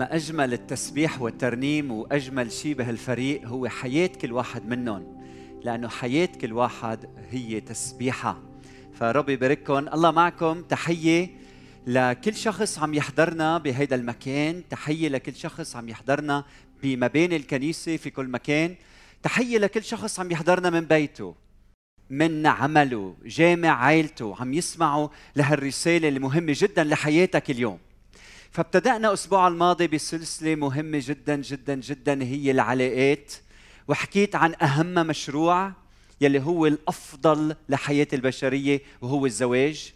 ما أجمل التسبيح والترنيم وأجمل شيء بهالفريق هو حياة كل واحد منهم لأنه حياة كل واحد هي تسبيحة. فربي يبارككم. الله معكم. تحية لكل شخص عم يحضرنا بهيدا المكان. تحية لكل شخص عم يحضرنا بمباني الكنيسة في كل مكان. تحية لكل شخص عم يحضرنا من بيته من عمله جامع عائلته عم يسمعوا لهالرسالة المهمة جدا لحياتك اليوم. فابتدأنا الأسبوع الماضي بسلسلة مهمة جدا جدا جدا هي العلاقات. وحكيت عن أهم مشروع يلي هو الأفضل لحياة البشرية وهو الزواج.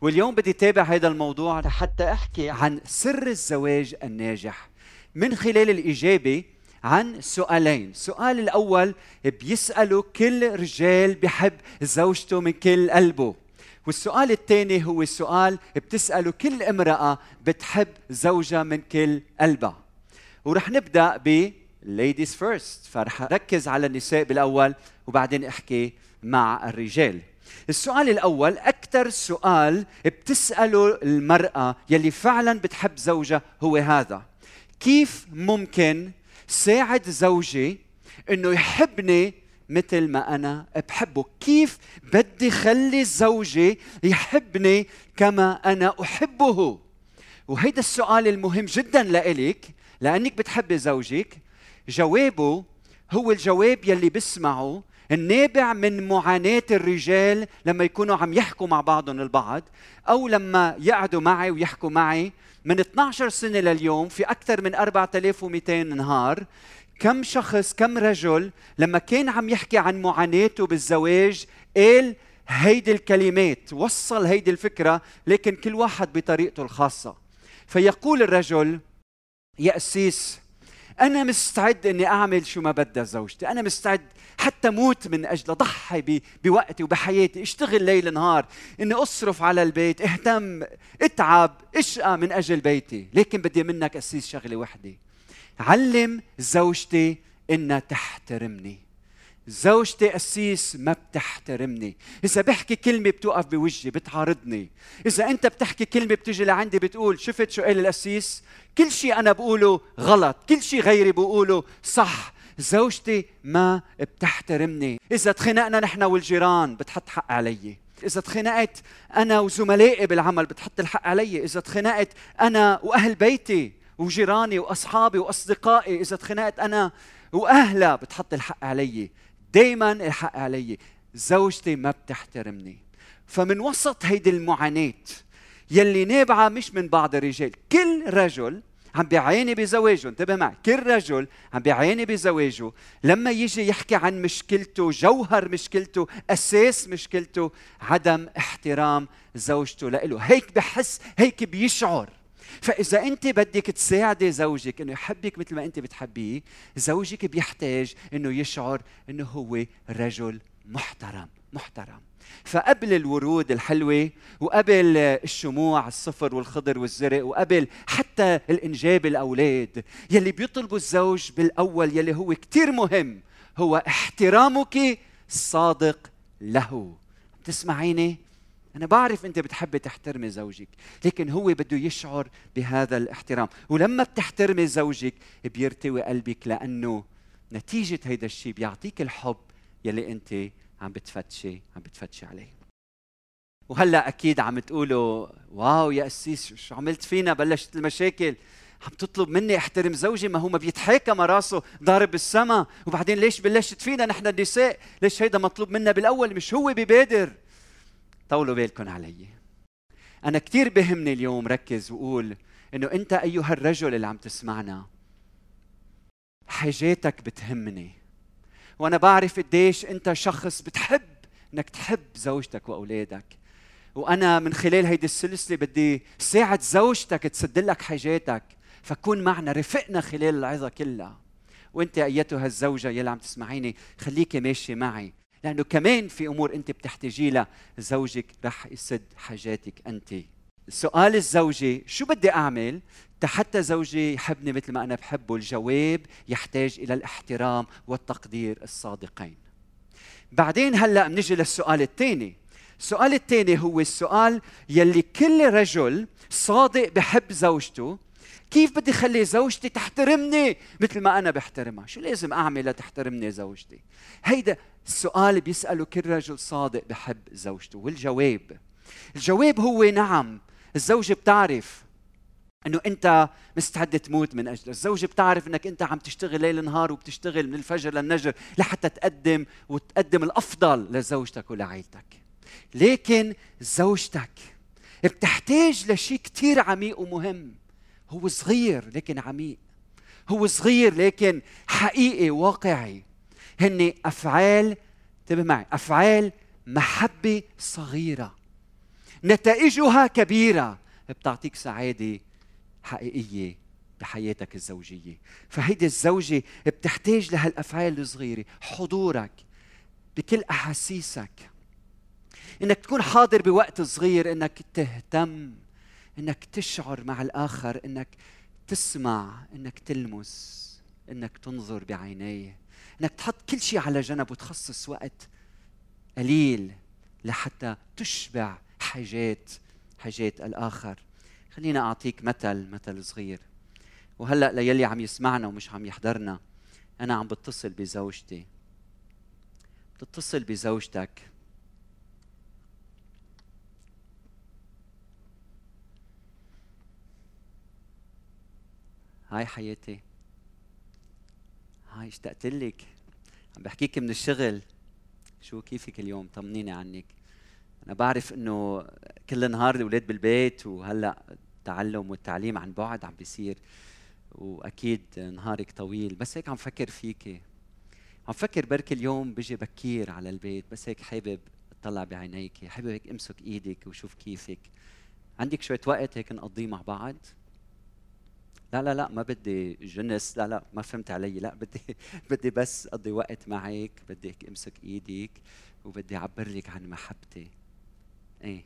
واليوم بدي تابع هذا الموضوع لحتى أحكي عن سر الزواج الناجح. من خلال الإجابة عن سؤالين. السؤال الأول بيسأله كل رجال بحب زوجته من كل قلبه. والسؤال الثاني هو سؤال بتسأله كل امرأة بتحب زوجها من كل قلبها. ورح نبدأ ب ladies first. فرح ركز على النساء بالأول وبعدين احكي مع الرجال. السؤال الأول أكثر سؤال بتسأله المرأة يلي فعلا بتحب زوجها هو هذا. كيف ممكن ساعد زوجي إنه يحبني مثل ما أنا بحبه كيف بدي خلي زوجي يحبني كما أنا أحبه؟ وهيدا السؤال المهم جدا لإلك لأنك بتحبي زوجك. جوابه هو الجواب يلي بسمعه النابع من معاناة الرجال لما يكونوا عم يحكوا مع بعضهم البعض أو لما يقعدوا معي ويحكوا معي. من 12 سنة لليوم في أكثر من 4200 نهار كم شخص كم رجل لما كان عم يحكي عن معاناته بالزواج قال هيدي الكلمات وصل هيدي الفكرة لكن كل واحد بطريقته الخاصة. فيقول الرجل يا أسيس أنا مستعد إني أعمل شو ما بدها زوجتي أنا مستعد حتى موت من أجل ضحي بوقتي وبحياتي اشتغل ليل نهار إني أصرف على البيت اهتم اتعب اشقى من أجل بيتي لكن بدي منك أسيس شغلة وحدة. علم زوجتي إنها تحترمني. زوجتي قسيس ما بتحترمني. إذا بحكي كلمة بتوقف بوجهي بتعارضني. إذا أنت بتحكي كلمة بتجي لعندي بتقول شفت شو قال القسيس كل شيء أنا بقوله غلط كل شيء غيري بقوله صح. زوجتي ما بتحترمني. إذا تخنقنا نحن والجيران بتحط حق علي. إذا تخنقت أنا وزملائي بالعمل بتحط الحق علي. إذا تخنقت أنا وأهل بيتي وجيراني وأصحابي وأصدقائي إذا تخنقت أنا وأهلها بتحط الحق علي. دايما الحق علي. زوجتي ما بتحترمني. فمن وسط هيدي المعاناة يلي نابعة مش من بعض الرجال كل رجل عم بيعاني بزواجه انتبه معي كل رجل عم بيعاني بزواجه. لما يجي يحكي عن مشكلته جوهر مشكلته أساس مشكلته عدم احترام زوجته له هيك بحس هيك بيشعر. فإذا أنت بدك تساعدي زوجك إنه يحبك مثل ما أنت بتحبيه زوجك بيحتاج إنه يشعر إنه هو رجل محترم محترم. فقبل الورود الحلوة وقبل الشموع الصفر والخضر والزرق وقبل حتى الإنجاب الأولاد يلي بيطلبوا الزوج بالأول يلي هو كتير مهم هو احترامك الصادق له. تسمعيني؟ أنا بعرف أنت بتحبي تحترمي زوجك، لكن هو بده يشعر بهذا الاحترام، ولما بتحترمي زوجك بيرتوي قلبك لأنه نتيجة هيدا الشيء بيعطيك الحب يلي أنت عم بتفتشي عم بتفتشي عليه. وهلأ أكيد عم تقولوا واو يا قسيس شو عملت فينا؟ بلشت المشاكل، عم تطلب مني أحترم زوجي؟ ما هو ما بيتحاكى ما راسه ضارب بالسما. وبعدين ليش بلشت فينا نحن النساء؟ ليش هيدا مطلوب منا بالأول؟ مش هو ببادر. طولوا بالكم علي. أنا كثير بهمني اليوم ركز وقول إنه أنت أيها الرجل اللي عم تسمعنا. حاجاتك بتهمني. وأنا بعرف قديش أنت شخص بتحب إنك تحب زوجتك وأولادك. وأنا من خلال هيدي السلسلة بدي ساعد زوجتك تسد لك حاجاتك فكون معنا رفقنا خلال العظة كلها. وأنت أيتها الزوجة يلي عم تسمعيني خليكي ماشية معي. لأنه كمان في أمور أنت بتحتاجي لها. زوجك رح يسد حاجاتك أنت. السؤال الزوجي شو بدي أعمل حتى زوجي يحبني مثل ما أنا بحبه؟ الجواب يحتاج إلى الاحترام والتقدير الصادقين. بعدين هلأ بنجي للسؤال الثاني. السؤال الثاني هو السؤال يلي كل رجل صادق بحب زوجته كيف بدي خلي زوجتي تحترمني؟ مثل ما أنا بحترمها. شو لازم أعمل لتحترمني زوجتي؟ هيدا السؤال بيسأله كل رجل صادق بحب زوجته والجواب. الجواب هو نعم الزوجه بتعرف إنه أنت مستعد تموت من اجله، الزوجه بتعرف إنك أنت عم تشتغل ليل نهار وبتشتغل من الفجر للنجر لحتى تقدم وتقدم الأفضل لزوجتك ولعائلتك. لكن زوجتك بتحتاج لشيء كثير عميق ومهم. هو صغير لكن عميق. هو صغير لكن حقيقي واقعي. هن أفعال انتبه معي أفعال محبة صغيرة. نتائجها كبيرة. بتعطيك سعادة حقيقية بحياتك الزوجية. فهيدي الزوجة بتحتاج لهالأفعال الصغيرة. حضورك بكل أحاسيسك. إنك تكون حاضر بوقت صغير إنك تهتم. إنك تشعر مع الآخر إنك تسمع إنك تلمس إنك تنظر بعينيه إنك تحط كل شيء على جنب وتخصص وقت قليل لحتى تشبع حاجات حاجات الآخر. خلينا أعطيك مثل مثل صغير. وهلأ ليلي عم يسمعنا ومش عم يحضرنا أنا عم بتصل بزوجتي. بتتصل بزوجتك هاي حياتي. هاي اشتقت لك. عم بحكيك من الشغل. شو كيفك اليوم؟ طمنيني عنك. أنا بعرف إنه كل نهار الأولاد بالبيت وهلأ التعلم والتعليم عن بعد عم بيصير وأكيد نهارك طويل. بس هيك عم فكر فيكي عم فكر بركي اليوم بيجي بكير على البيت. بس هيك حابب أطلع بعينيك حابب هيك أمسك إيدك وشوف كيفك. عندك شوية وقت هيك نقضيه مع بعض؟ لا لا لا ما بدي جنس لا لا ما فهمت علي لا بدي بدي بس أقضي وقت معك بدي أمسك إيدك وبدي أعبر لك عن محبتي. إيه.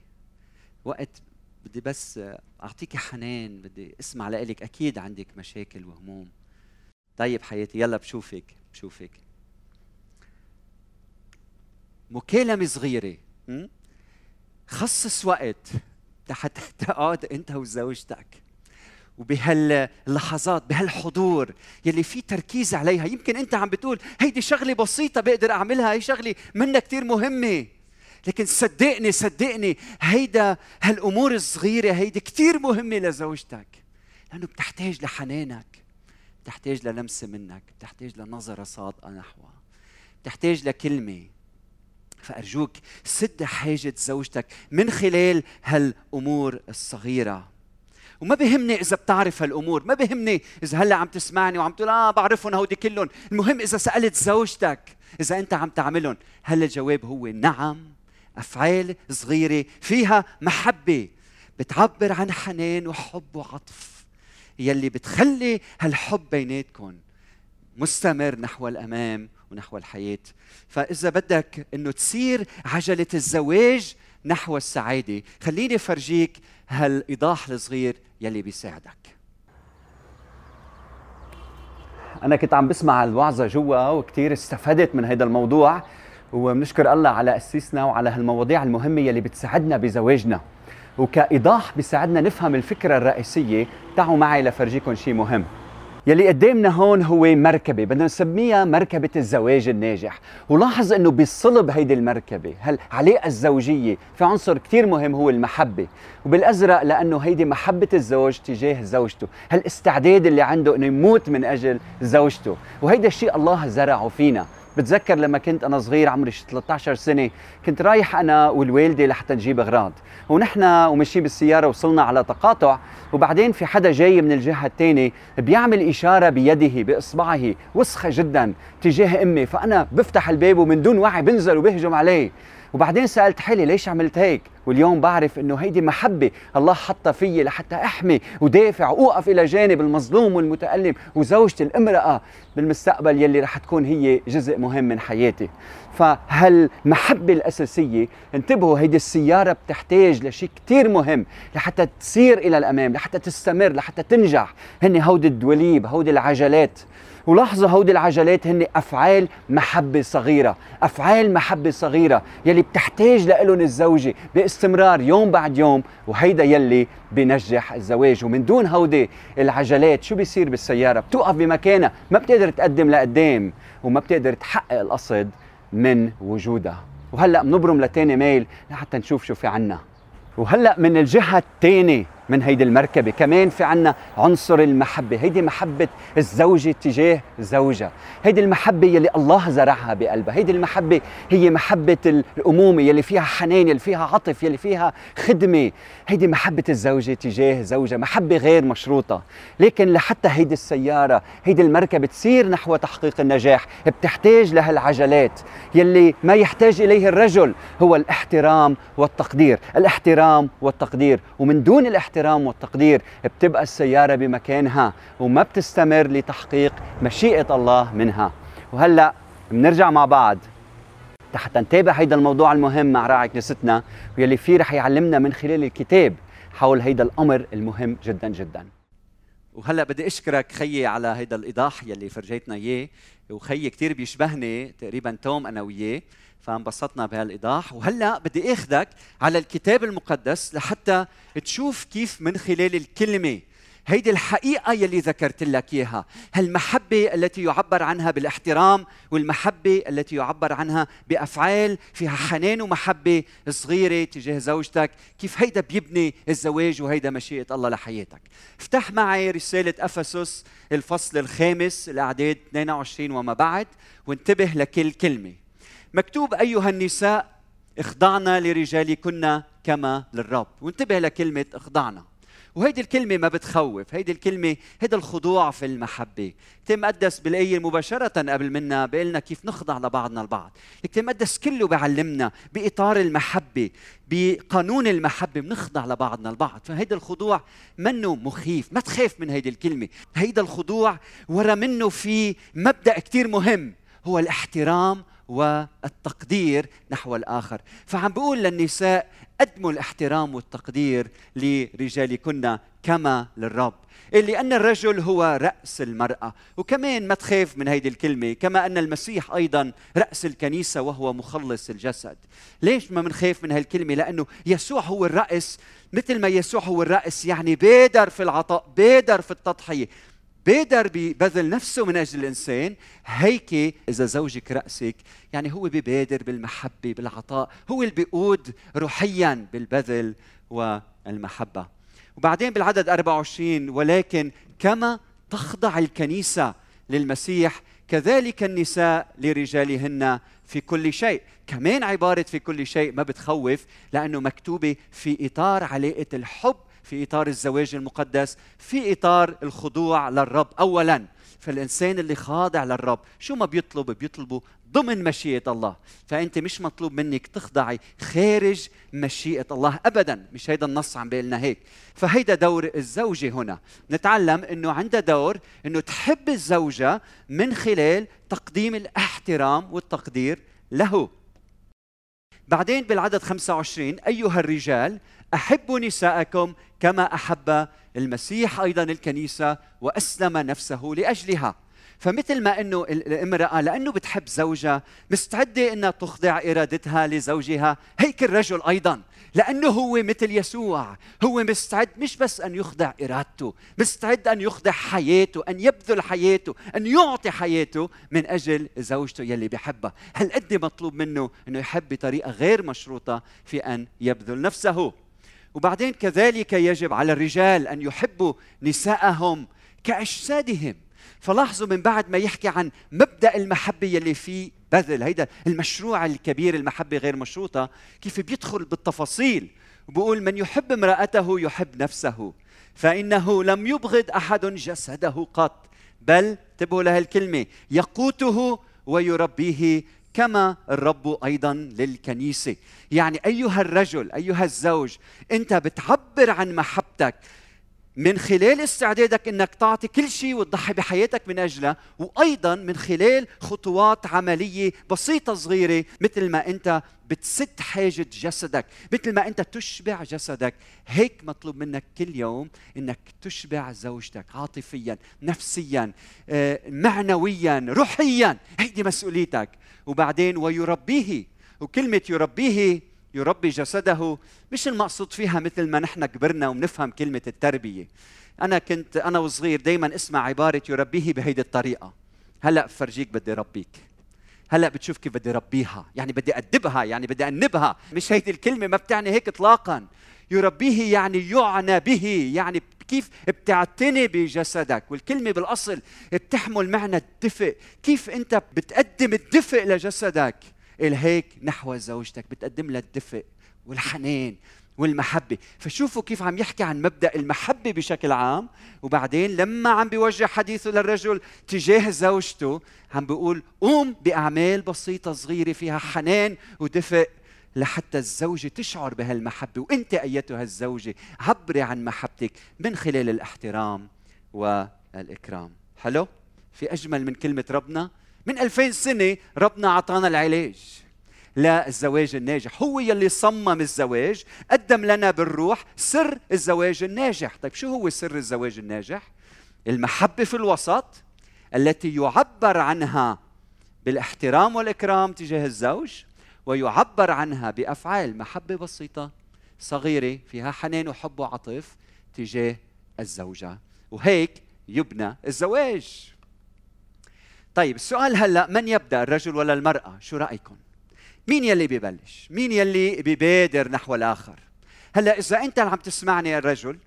وقت بدي بس أعطيكي حنان بدي أسمع لك أكيد عندك مشاكل وهموم. طيب حياتي يلا بشوفك بشوفك. مكالمة صغيرة. خصص وقت لحتى تقعد أنت وزوجتك. وبهاللحظات بهالحضور يلي في تركيز عليها. يمكن أنت عم بتقول هيدي شغلة بسيطة بقدر أعملها هي شغلة منها كثير مهمة. لكن صدقني صدقني هيدا هالأمور الصغيرة هيدي كثير مهمة لزوجتك لأنه بتحتاج لحنانك بتحتاج للمسة منك بتحتاج لنظرة صادقة نحوها بتحتاج لكلمة. فأرجوك سد حاجة زوجتك من خلال هالأمور الصغيرة. وما بهمني إذا بتعرف هالأمور ما بهمني إذا هلأ عم تسمعني وعم تقول آه بعرفهم هودي كلهم. المهم إذا سألت زوجتك إذا أنت عم تعملهم هل الجواب هو نعم أفعال صغيرة فيها محبة بتعبر عن حنان وحب وعطف يلي بتخلي هالحب بيناتكم مستمر نحو الأمام ونحو الحياة. فإذا بدك إنه تسير عجلة الزواج نحو السعادة خليني فرجيك هالإيضاح الصغير يلي بيساعدك. أنا كنت عم بسمع الوعظه جوا وكثير استفدت من هذا الموضوع وبنشكر الله على أسيسنا وعلى هالمواضيع المهمة يلي بتساعدنا بزواجنا. وكإيضاح بيساعدنا نفهم الفكرة الرئيسية تعوا معي لفرجيكم شيء مهم. يلي قدامنا هون هو مركبة بدنا نسميها مركبة الزواج الناجح. ولاحظ إنه بصلب هيدي المركبة. هالعلاقة الزوجية في عنصر كتير مهم هو المحبة. وبالأزرق لأنه هيدي محبة الزوج تجاه زوجته. هالإستعداد اللي عنده إنه يموت من أجل زوجته. وهيدا الشيء الله زرعه فينا. بتذكر لما كنت أنا صغير عمري 13 سنة كنت رايح أنا والوالدة لحتى نجيب أغراض. ونحن وماشيين بالسيارة وصلنا على تقاطع وبعدين في حدا جاي من الجهة الثانية بيعمل إشارة بيده بإصبعه وسخة جدا تجاه أمي. فأنا بفتح الباب ومن دون وعي بنزل وبهجم عليه. وبعدين سألت حالي ليش عملت هيك؟ واليوم بعرف إنه هيدي محبة الله حطها فيي لحتى أحمي ودافع واوقف إلى جانب المظلوم والمتألم وزوجتي الامرأة بالمستقبل يلي رح تكون هي جزء مهم من حياتي. فهالمحبة الأساسية انتبهوا هيدي السيارة بتحتاج لشيء كتير مهم لحتى تسير إلى الأمام لحتى تستمر لحتى تنجح. هن هودي الدوليب هودي العجلات. ولاحظوا هودي العجلات هن أفعال محبة صغيرة أفعال محبة صغيرة يلي بتحتاج لهم الزوجة باستمرار يوم بعد يوم وهيدا يلي بنجح الزواج. ومن دون هودي العجلات شو بيصير بالسيارة؟ بتوقف بمكانها ما بتقدر تقدم لقدام وما بتقدر تحقق القصد من وجودها. وهلأ بنبرم لتاني ميل لحتى نشوف شو في عنا. وهلأ من الجهة الثانية من هيدي المركبة. كمان في عنا عنصر المحبة. هيدي محبة الزوجة تجاه زوجها. هيدي المحبة يلي الله زرعها بقلبها. هيدي المحبة هي محبة الأمومة يلي فيها حنان يلي فيها عطف يلي فيها خدمة. هيدي محبة الزوجة تجاه زوجها. محبة غير مشروطة. لكن لحتى هيدي السيارة هيدي المركبة تسير نحو تحقيق النجاح بتحتاج لها العجلات يلي ما يحتاج إليه الرجل. هو الاحترام والتقدير. الاحترام والتقدير. ومن دون الاحترام الاحترام والتقدير بتبقى السيارة بمكانها وما بتستمر لتحقيق مشيئة الله منها. وهلأ بنرجع مع بعض حتى نتابع هيدا الموضوع المهم مع راعي كنيستنا واللي فيه رح يعلمنا من خلال الكتاب حول هيدا الأمر المهم جدا جدا. وهلأ بدي أشكرك خيي على هيدا الإيضاح يلي فرجيتنا إياه وخيي كثير بيشبهني تقريبا توم أنا وياه. فانبسطنا بهالإيضاح. وهلأ بدي أخذك على الكتاب المقدس لحتى تشوف كيف من خلال الكلمة هيدي الحقيقة يلي ذكرت لك إياها. هالمحبة التي يعبر عنها بالاحترام والمحبة التي يعبر عنها بأفعال فيها حنان ومحبة صغيرة تجاه زوجتك. كيف هيدا بيبني الزواج وهيدا مشيئة الله لحياتك. افتح معي رسالة أفسس الفصل الخامس الأعداد 22 وما بعد وانتبه لكل كلمة. مكتوب أيها النساء اخضعنا لرجالكن كما للرب. وانتبه لكلمة اخضعنا وهيدي الكلمة ما بتخوف. هيدي الكلمة هيدا الخضوع في المحبة. كتاب مقدس بالآية مباشرة قبل منا بيقلنا كيف نخضع لبعضنا البعض. الكتاب مقدس كله بيعلمنا بإطار المحبة بقانون المحبة بنخضع لبعضنا البعض. فهيدا الخضوع منه مخيف. ما تخاف من هيدي الكلمة. هيدا الخضوع ورا منه في مبدأ كتير مهم. هو الاحترام والتقدير نحو الآخر. فعم بقول للنساء قدموا الاحترام والتقدير لرجالكن كما للرب لأن الرجل هو رأس المرأة. وكمان ما تخاف من هيدي الكلمة كما أن المسيح أيضا رأس الكنيسة وهو مخلص الجسد. ليش ما بنخاف من هالكلمة؟ لأنه يسوع هو الرأس مثل ما يسوع هو الرأس يعني بادر في العطاء بادر في التضحية. بيقدر ببذل نفسه من أجل الإنسان هيك إذا زوجك رأسك يعني هو ببادر بالمحبة بالعطاء هو اللي بيقود روحيا بالبذل والمحبة. وبعدين بالعدد 24 ولكن كما تخضع الكنيسة للمسيح كذلك النساء لرجالهن في كل شيء. كمان عبارة في كل شيء ما بتخوف لأنه مكتوبة في إطار علاقة الحب في إطار الزواج المقدس في إطار الخضوع للرب. اولا فالإنسان اللي خاضع للرب شو ما بيطلب؟ بيطلبه ضمن مشيئة الله. فأنت مش مطلوب منك تخضعي خارج مشيئة الله ابدا. مش هيدا النص عم بيقلنا هيك. فهيدا دور الزوجة هنا. نتعلم إنه عندها دور إنه تحب الزوجة من خلال تقديم الاحترام والتقدير له. بعدين بالعدد 25 أيها الرجال احبوا نساءكم كما أحب المسيح أيضا الكنيسة وأسلم نفسه لأجلها. فمثل ما إنه الامراه لأنه بتحب زوجها مستعدة إنها تخضع إرادتها لزوجها. هيك الرجل أيضا لأنه هو مثل يسوع. هو مستعد مش بس أن يخضع إرادته مستعد أن يخضع حياته أن يبذل حياته أن يعطي حياته من أجل زوجته يلي بحبها. هل قد مطلوب منه إنه يحب بطريقة غير مشروطة في أن يبذل نفسه. وبعدين كذلك يجب على الرجال أن يحبوا نساءهم كأجسادهم. فلاحظوا من بعد ما يحكي عن مبدأ المحبة يلي فيه بذل هيدا المشروع الكبير المحبة غير مشروطة كيف بيدخل بالتفاصيل. وبقول من يحب امرأته يحب نفسه فإنه لم يبغض أحد جسده قط. بل انتبهوا لهالكلمة يقوته ويربيه كما الرب أيضا للكنيسة. يعني أيها الرجل أيها الزوج أنت بتعبر عن محبتك من خلال استعدادك إنك تعطي كل شيء وتضحي بحياتك من أجلها وأيضا من خلال خطوات عملية بسيطة صغيرة مثل ما أنت بتسد حاجة جسدك مثل ما أنت تشبع جسدك. هيك مطلوب منك كل يوم إنك تشبع زوجتك عاطفيا نفسيا آه، معنويا روحيا. هيدي مسؤوليتك. وبعدين ويربيه. وكلمة يربيه يربي جسده مش المقصود فيها مثل ما نحن كبرنا وبنفهم كلمة التربية. أنا كنت أنا وصغير دايما أسمع عبارة يربيه بهيدي الطريقة. هلأ بفرجيك بدي ربيك. هلأ بتشوف كيف بدي ربيها. يعني بدي أدبها يعني بدي أنبها. مش هيدي الكلمة ما بتعني هيك اطلاقا. يربيه يعني يعنى به يعني كيف بتعتني بجسدك. والكلمة بالأصل بتحمل معنى الدفء. كيف أنت بتقدم الدفء لجسدك؟ الهيك نحو زوجتك بتقدم لها الدفء والحنان والمحبة. فشوفوا كيف عم يحكي عن مبدأ المحبة بشكل عام وبعدين لما عم بيوجه حديثه للرجل تجاه زوجته عم بيقول قوم بأعمال بسيطة صغيرة فيها حنان ودفء لحتى الزوجة تشعر بهالمحبة. وأنت أيتها الزوجة عبري عن محبتك من خلال الاحترام والإكرام. حلو؟ في أجمل من كلمة ربنا من 2000 سنة ربنا أعطانا العلاج. للزواج الناجح هو يلي صمم الزواج قدم لنا بالروح سر الزواج الناجح. طيب شو هو سر الزواج الناجح؟ المحبة في الوسط التي يعبر عنها بالإحترام والإكرام تجاه الزوج ويعبر عنها بأفعال محبة بسيطة صغيرة فيها حنان وحب وعطف تجاه الزوجة. وهيك يبنى الزواج. طيب السؤال هلا من يبدأ الرجل ولا المرأة؟ شو رأيكم؟ مين يلي ببلش؟ مين يلي ببادر نحو الآخر؟ هلا إذا أنت عم تسمعني يا الرجل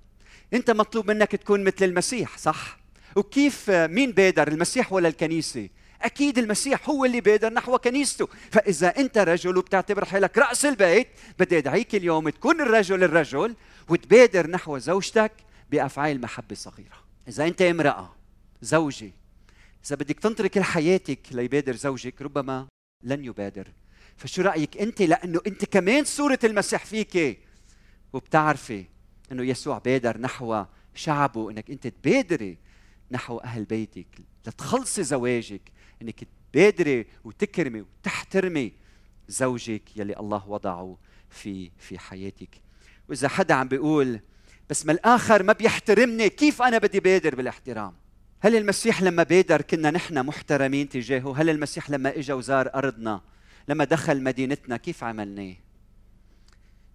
أنت مطلوب منك تكون مثل المسيح صح؟ وكيف مين بادر المسيح ولا الكنيسة؟ أكيد المسيح هو اللي بادر نحو كنيسته. فإذا أنت رجل وبتعتبر حالك رأس البيت بدي أدعيك اليوم تكون الرجل الرجل وتبادر نحو زوجتك بأفعال محبة صغيرة. إذا أنت امرأة زوجي إذا بدك تنطري كل حياتك ليبادر زوجك ربما لن يبادر. فشو رأيك أنت؟ لأنه أنت كمان صورة المسيح فيك. وبتعرفي أنه يسوع بادر نحو شعبه أنك أنت تبادري نحو أهل بيتك. لتخلصي زواجك أنك تبادري وتكرمي وتحترمي زوجك يلي الله وضعه في في حياتك. وإذا حدا عم بيقول بس ما الآخر ما بيحترمني كيف أنا بدي بادر بالاحترام؟ هل المسيح لما بادر كنا نحن محترمين تجاهه؟ هل المسيح لما اجى وزار أرضنا لما دخل مدينتنا كيف عملناه؟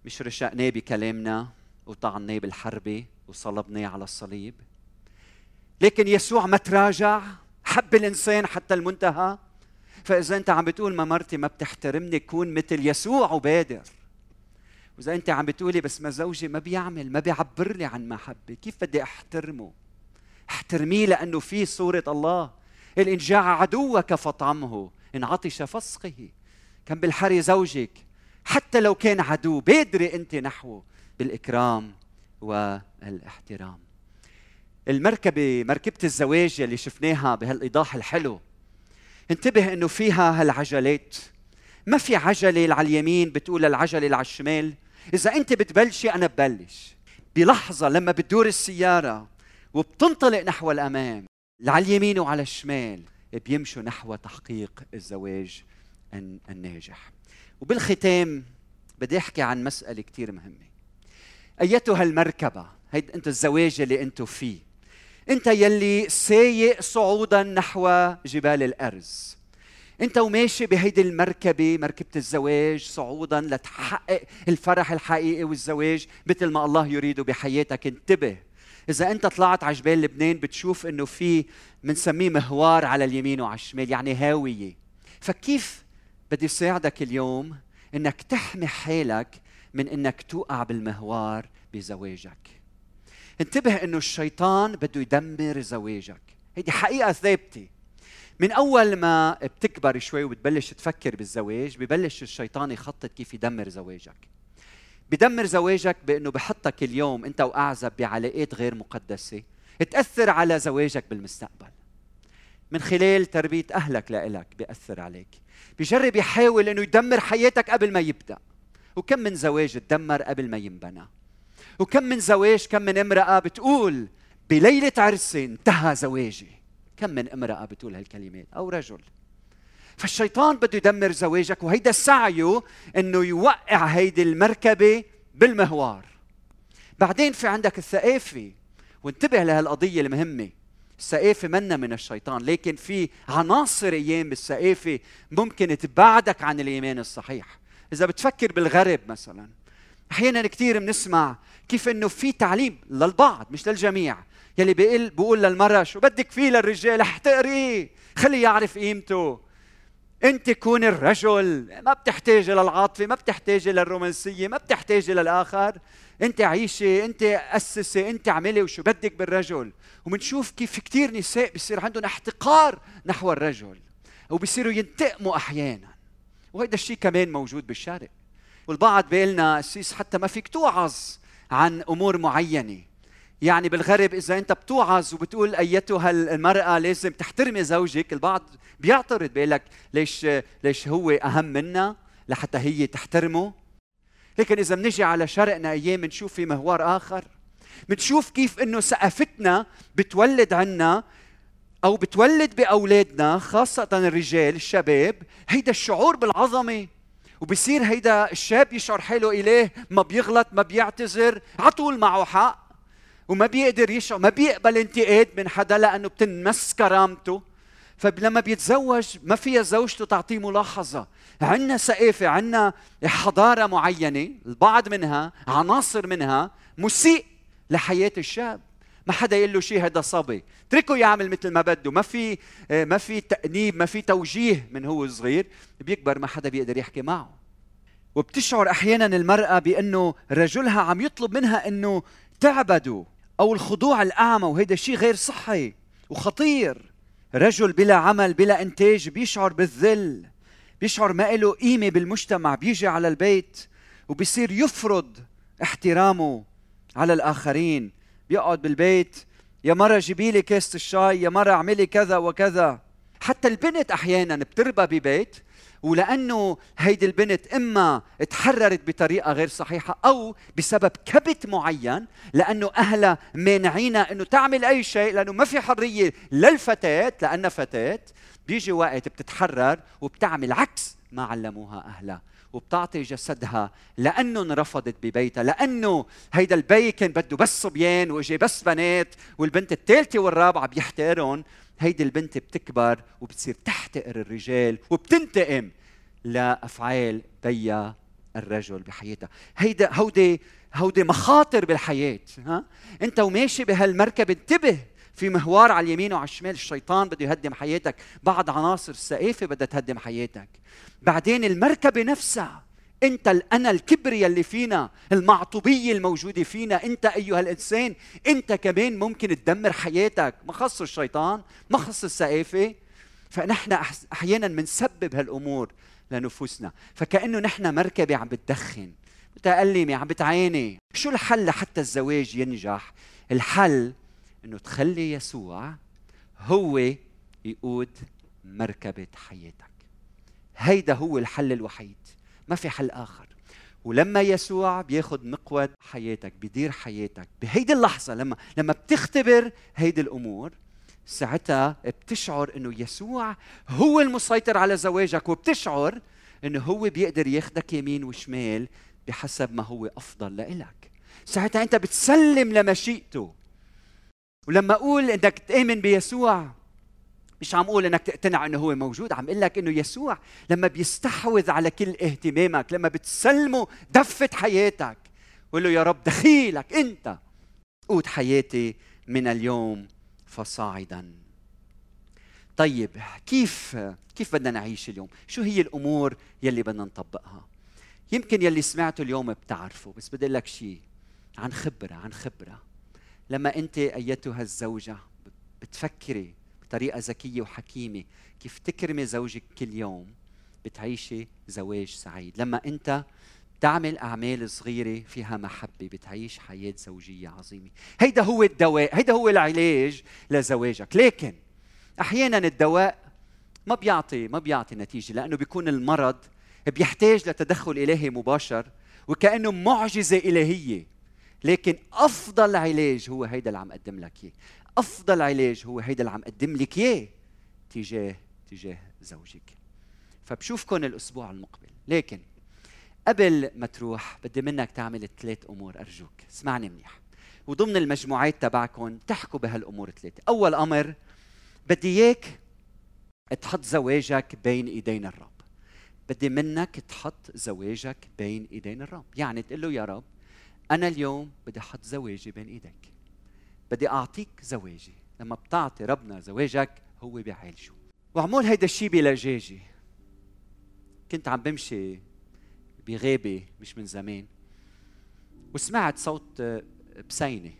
مش رشقناه بكلامنا وطعناه بالحربة وصلبناه على الصليب لكن يسوع ما تراجع حب الإنسان حتى المنتهى فإذا أنت عم بتقول ما مرتي ما بتحترمني كون مثل يسوع وبادر وإذا أنت عم بتقولي بس ما زوجي ما بيعمل ما بيعبر لي عن محبة كيف بدي أحترمه احترميه لأنه في صورة الله. إن جاع عدوك فطعمه إن عطش فسقه كان بالحري زوجك. حتى لو كان عدو بادري أنت نحوه بالإكرام والإحترام. المركبة مركبة الزواج اللي شفناها بهالإيضاح الحلو. انتبه إنه فيها هالعجلات. ما في عجلة على اليمين بتقول العجلة على الشمال. إذا أنت بتبلشي أنا ببلش. بلحظة لما بتدور السيارة وبتنطلق نحو الأمام. على اليمين وعلى الشمال. بيمشوا نحو تحقيق الزواج الناجح. وبالختام بدي أحكي عن مسألة كثير مهمة. أيتها المركبة؟ هيد انت الزواج اللي أنتم فيه. أنت يلي سايق صعودا نحو جبال الأرز. أنت وماشي بهيدي المركبة مركبة الزواج صعودا لتحقق الفرح الحقيقي والزواج مثل ما الله يريده بحياتك. انتبه. إذا أنت طلعت على جبال لبنان بتشوف إنه في بنسميه مهوار على اليمين وعلى الشمال يعني هاوية. فكيف بدي ساعدك اليوم إنك تحمي حالك من إنك توقع بالمهوار بزواجك. انتبه إنه الشيطان بده يدمر زواجك. هيدي حقيقة ثابتة. من أول ما بتكبر شوي وبتبلش تفكر بالزواج ببلش الشيطان يخطط كيف يدمر زواجك. بدمر زواجك بأنه بحطك اليوم أنت وأعزب بعلاقات غير مقدسة. تأثر على زواجك بالمستقبل. من خلال تربية أهلك لإلك بيأثر عليك. بجرب يحاول أنه يدمر حياتك قبل ما يبدأ. وكم من زواج تدمر قبل ما ينبنى. وكم من زواج كم من امرأة بتقول بليلة عرسي انتهى زواجي. كم من امرأة بتقول هالكلمات أو رجل. فالشيطان بده يدمر زواجك وهيدا سعيه إنه يوقع هيدي المركبة بالمهوار. بعدين في عندك الثقافه وانتبه لهالقضية المهمة. الثقافه منا من الشيطان لكن في عناصر أيام بالثقافه ممكن تبعدك عن الإيمان الصحيح. إذا بتفكر بالغرب مثلا أحيانا كثير بنسمع كيف إنه في تعليم للبعض مش للجميع. يلي بيقول بيقول للمراه شو بدك فيه للرجال؟ احتقريه خليه يعرف قيمته. انت كون الرجل ما بتحتاجي للعاطفه ما بتحتاجي للرومانسيه ما بتحتاجي للاخر انت عيشي انت اسسي انت اعملي وشو بدك بالرجل. وبنشوف كيف كثير نساء بصير عندهم احتقار نحو الرجل وبصيروا ينتقموا أحيانا. وهذا الشيء كمان موجود بالشرق والبعض بيقلنا السيس حتى ما فيك توعظ عن أمور معينة. يعني بالغرب إذا أنت بتوعظ وبتقول أيتها المرأة لازم تحترمي زوجك البعض بيعترض بيقول لك ليش ليش هو أهم منا لحتى هي تحترمه؟ لكن إذا بنجي على شرقنا أيام بنشوف في مهوار آخر بنشوف كيف إنه ثقافتنا بتولد عنا أو بتولد بأولادنا خاصة الرجال الشباب هيدا الشعور بالعظمة. وبصير هيدا الشاب يشعر حاله إليه ما بيغلط ما بيعتذر على طول معه حق. وما بيقدر يشعر ما بيقبل انتقاد من حدا لأنه بتنمس كرامته. فلما بيتزوج ما فيها زوجته تعطيه ملاحظة. عندنا ثقافة عندنا حضارة معينة البعض منها عناصر منها مسيء لحياة الشاب. ما حدا يقول له شيء هذا صبي. اتركه يعمل مثل ما بده. ما في ما في تأنيب ما في توجيه من هو صغير. بيكبر ما حدا بيقدر يحكي معه. وبتشعر أحيانا المرأة بأنه رجلها عم يطلب منها إنه تعبده أو الخضوع الأعمى وهيدا شيء غير صحي وخطير. رجل بلا عمل بلا إنتاج بيشعر بالذل بيشعر ما له قيمة بالمجتمع بيجي على البيت وبصير يفرض احترامه على الآخرين. بيقعد بالبيت يا مرة جيبي لي كاسة الشاي يا مرة اعملي كذا وكذا. حتى البنت أحيانا بتربى ببيت ولأنه هيدي البنت إما تحررت بطريقة غير صحيحة أو بسبب كبت معين لأنه أهلها مانعينها إنه تعمل أي شيء لأنه ما في حرية للفتاة لانها فتاة بيجي وقت بتتحرر وبتعمل عكس ما علموها أهلها وبتعطي جسدها لأنه انرفضت ببيتها لأنه هيدا البي كان بده بس صبيان وإجي بس بنات والبنت الثالثة والرابعة بيحتقرهم هيدي البنت بتكبر وبتصير تحتقر الرجال وبتنتقم. لافعال بيا الرجل بحياتها. هيدا هودي هودي مخاطر بالحياة ها؟ أنت وماشي بهالمركب انتبه في مهوار على اليمين وعلى الشمال. الشيطان بده يهدم حياتك. بعض عناصر الثقافه بدها تهدم حياتك. بعدين المركبة نفسها انت الانا الكبرياء اللي فينا المعطوبيه الموجوده فينا انت ايها الانسان انت كمان ممكن تدمر حياتك. ما خص الشيطان ما خص الثقافه فنحن أحيانا بنسبب هالأمور لنفوسنا. فكأنه نحن مركبة عم بتدخن. متألمة عم بتعاني. شو الحل لحتى الزواج ينجح؟ الحل إنه تخلي يسوع هو يقود مركبة حياتك. هيدا هو الحل الوحيد. ما في حل آخر. ولما يسوع بياخذ مقود حياتك بيدير حياتك بهيدي اللحظة لما لما بتختبر هيدي الأمور ساعتها بتشعر إنه يسوع هو المسيطر على زواجك وبتشعر إنه هو بيقدر ياخدك يمين وشمال بحسب ما هو أفضل لإلك. ساعتها أنت بتسلم لمشيئته. ولما أقول إنك تآمن بيسوع مش عم أقول إنك تقتنع إنه هو موجود عم أقول لك إنه يسوع لما بيستحوذ على كل اهتمامك لما بتسلمه دفة حياتك قول له يا رب دخيلك أنت. قود حياتي من اليوم فصاعدا. طيب كيف كيف بدنا نعيش اليوم؟ شو هي الأمور يلي بدنا نطبقها؟ يمكن يلي سمعته اليوم بتعرفه بس بدي لك شيء عن خبرة عن خبرة. لما أنت أيتها الزوجة بتفكري بطريقه ذكية وحكيمة. كيف تكرمي زوجك كل يوم بتعيشي زواج سعيد. لما أنت تعمل أعمال صغيرة فيها محبة بتعيش حياة زوجية عظيمة. هيدا هو الدواء هيدا هو العلاج لزواجك. لكن أحيانا الدواء ما بيعطي ما بيعطي نتيجة لأنه بيكون المرض بيحتاج لتدخل إلهي مباشر وكأنه معجزة إلهية. لكن أفضل علاج هو هيدا اللي عم أقدم لك إياه. أفضل علاج هو هيدا اللي عم أقدم لك إياه تجاه تجاه زوجك. فبشوفكم الأسبوع المقبل. لكن قبل ما تروح بدي منك تعمل ثلاث أمور أرجوك. اسمعني منيح. وضمن المجموعات تبعكم تحكوا بهالأمور الثلاثه أول أمر بدي إياك تحط زواجك بين إيدين الرب. بدي منك تحط زواجك بين إيدين الرب. يعني تقول له يا رب أنا اليوم بدي أحط زواجي بين ايديك بدي أعطيك زواجي. لما بتعطي ربنا زواجك هو بيعالجه. وعمول هيدا الشيء بلجاجي. كنت عم بمشي بغابة مش من زمان وسمعت صوت بسينة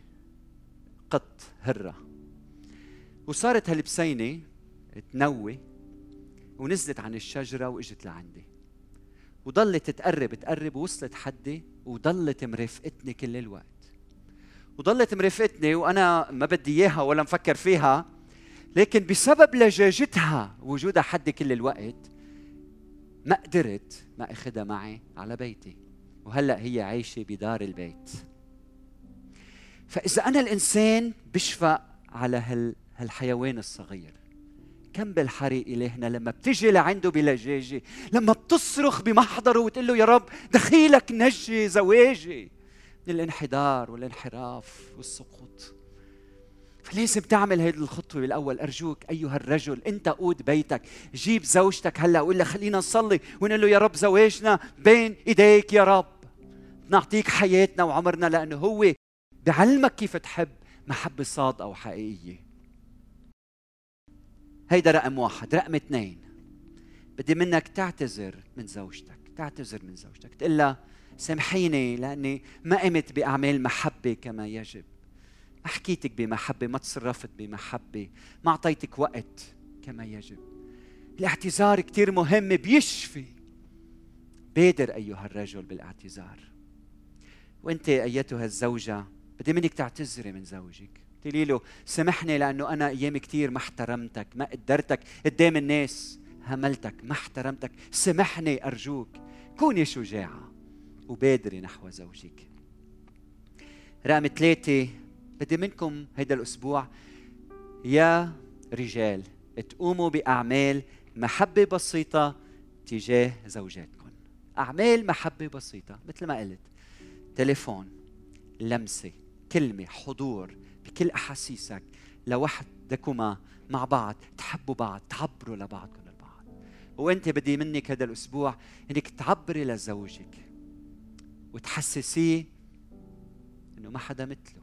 قط هرة. وصارت هالبسينة تنوي ونزلت عن الشجرة وإجت لعندي. وضلت تقرب تقرب ووصلت حدي وضلت مرافقتني كل الوقت. وضلت مرافقتني وأنا ما بدي إياها ولا مفكر فيها. لكن بسبب لجاجتها وجودها حدي كل الوقت ما قدرت ما أخذها معي على بيتي. وهلأ هي عايشة بدار البيت. فإذا أنا الإنسان بشفق على هال هالحيوان الصغير كم بالحري إلهنا لما بتجي لعنده بلجاجة لما بتصرخ بمحضره وتقول له يا رب دخيلك نجي زواجي. من الانحدار والانحراف والسقوط. فلازم تعمل هذه الخطوة بالأول. أرجوك أيها الرجل أنت قود بيتك. جيب زوجتك هلأ وقول لها خلينا نصلي ونقول له يا رب زواجنا بين إيديك يا رب. نعطيك حياتنا وعمرنا لأنه هو بعلمك كيف تحب محبة صادقة وحقيقية هيدا رقم واحد. رقم اثنين بدي منك تعتذر من زوجتك. تعتذر من زوجتك. تقول لها سامحيني لأني ما قمت بأعمال محبة كما يجب. ما حكيتك بمحبة؟ ما تصرفت بمحبة. ما أعطيتك وقت كما يجب. الاعتذار كثير مهم بيشفي. بادر أيها الرجل بالاعتذار. وأنت أيتها الزوجة بدي منك تعتذري من زوجك. تقولي له سامحني لأنه أنا أيام كثير ما احترمتك ما قدرتك. قدام الناس هملتك ما احترمتك. سامحني أرجوك. كوني شجاعة. وبادري نحو زوجك. رقم ثلاثة بدي منكم هيدا الأسبوع يا رجال تقوموا بأعمال محبة بسيطة تجاه زوجاتكم أعمال محبة بسيطة مثل ما قلت تليفون لمسة كلمة حضور بكل أحاسيسك لوحدكما مع بعض تحبوا بعض تعبروا لبعضكم البعض. وأنت بدي منك هذا الأسبوع إنك تعبري لزوجك. وتحسسيه إنه ما حدا مثله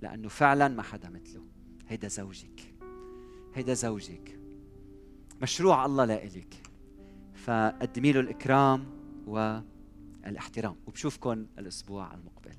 لأنه فعلا ما حدا مثله. هيدا زوجك هيدا زوجك. مشروع الله لإلك. فقدمي له الإكرام والإحترام. وبشوفكم الأسبوع المقبل.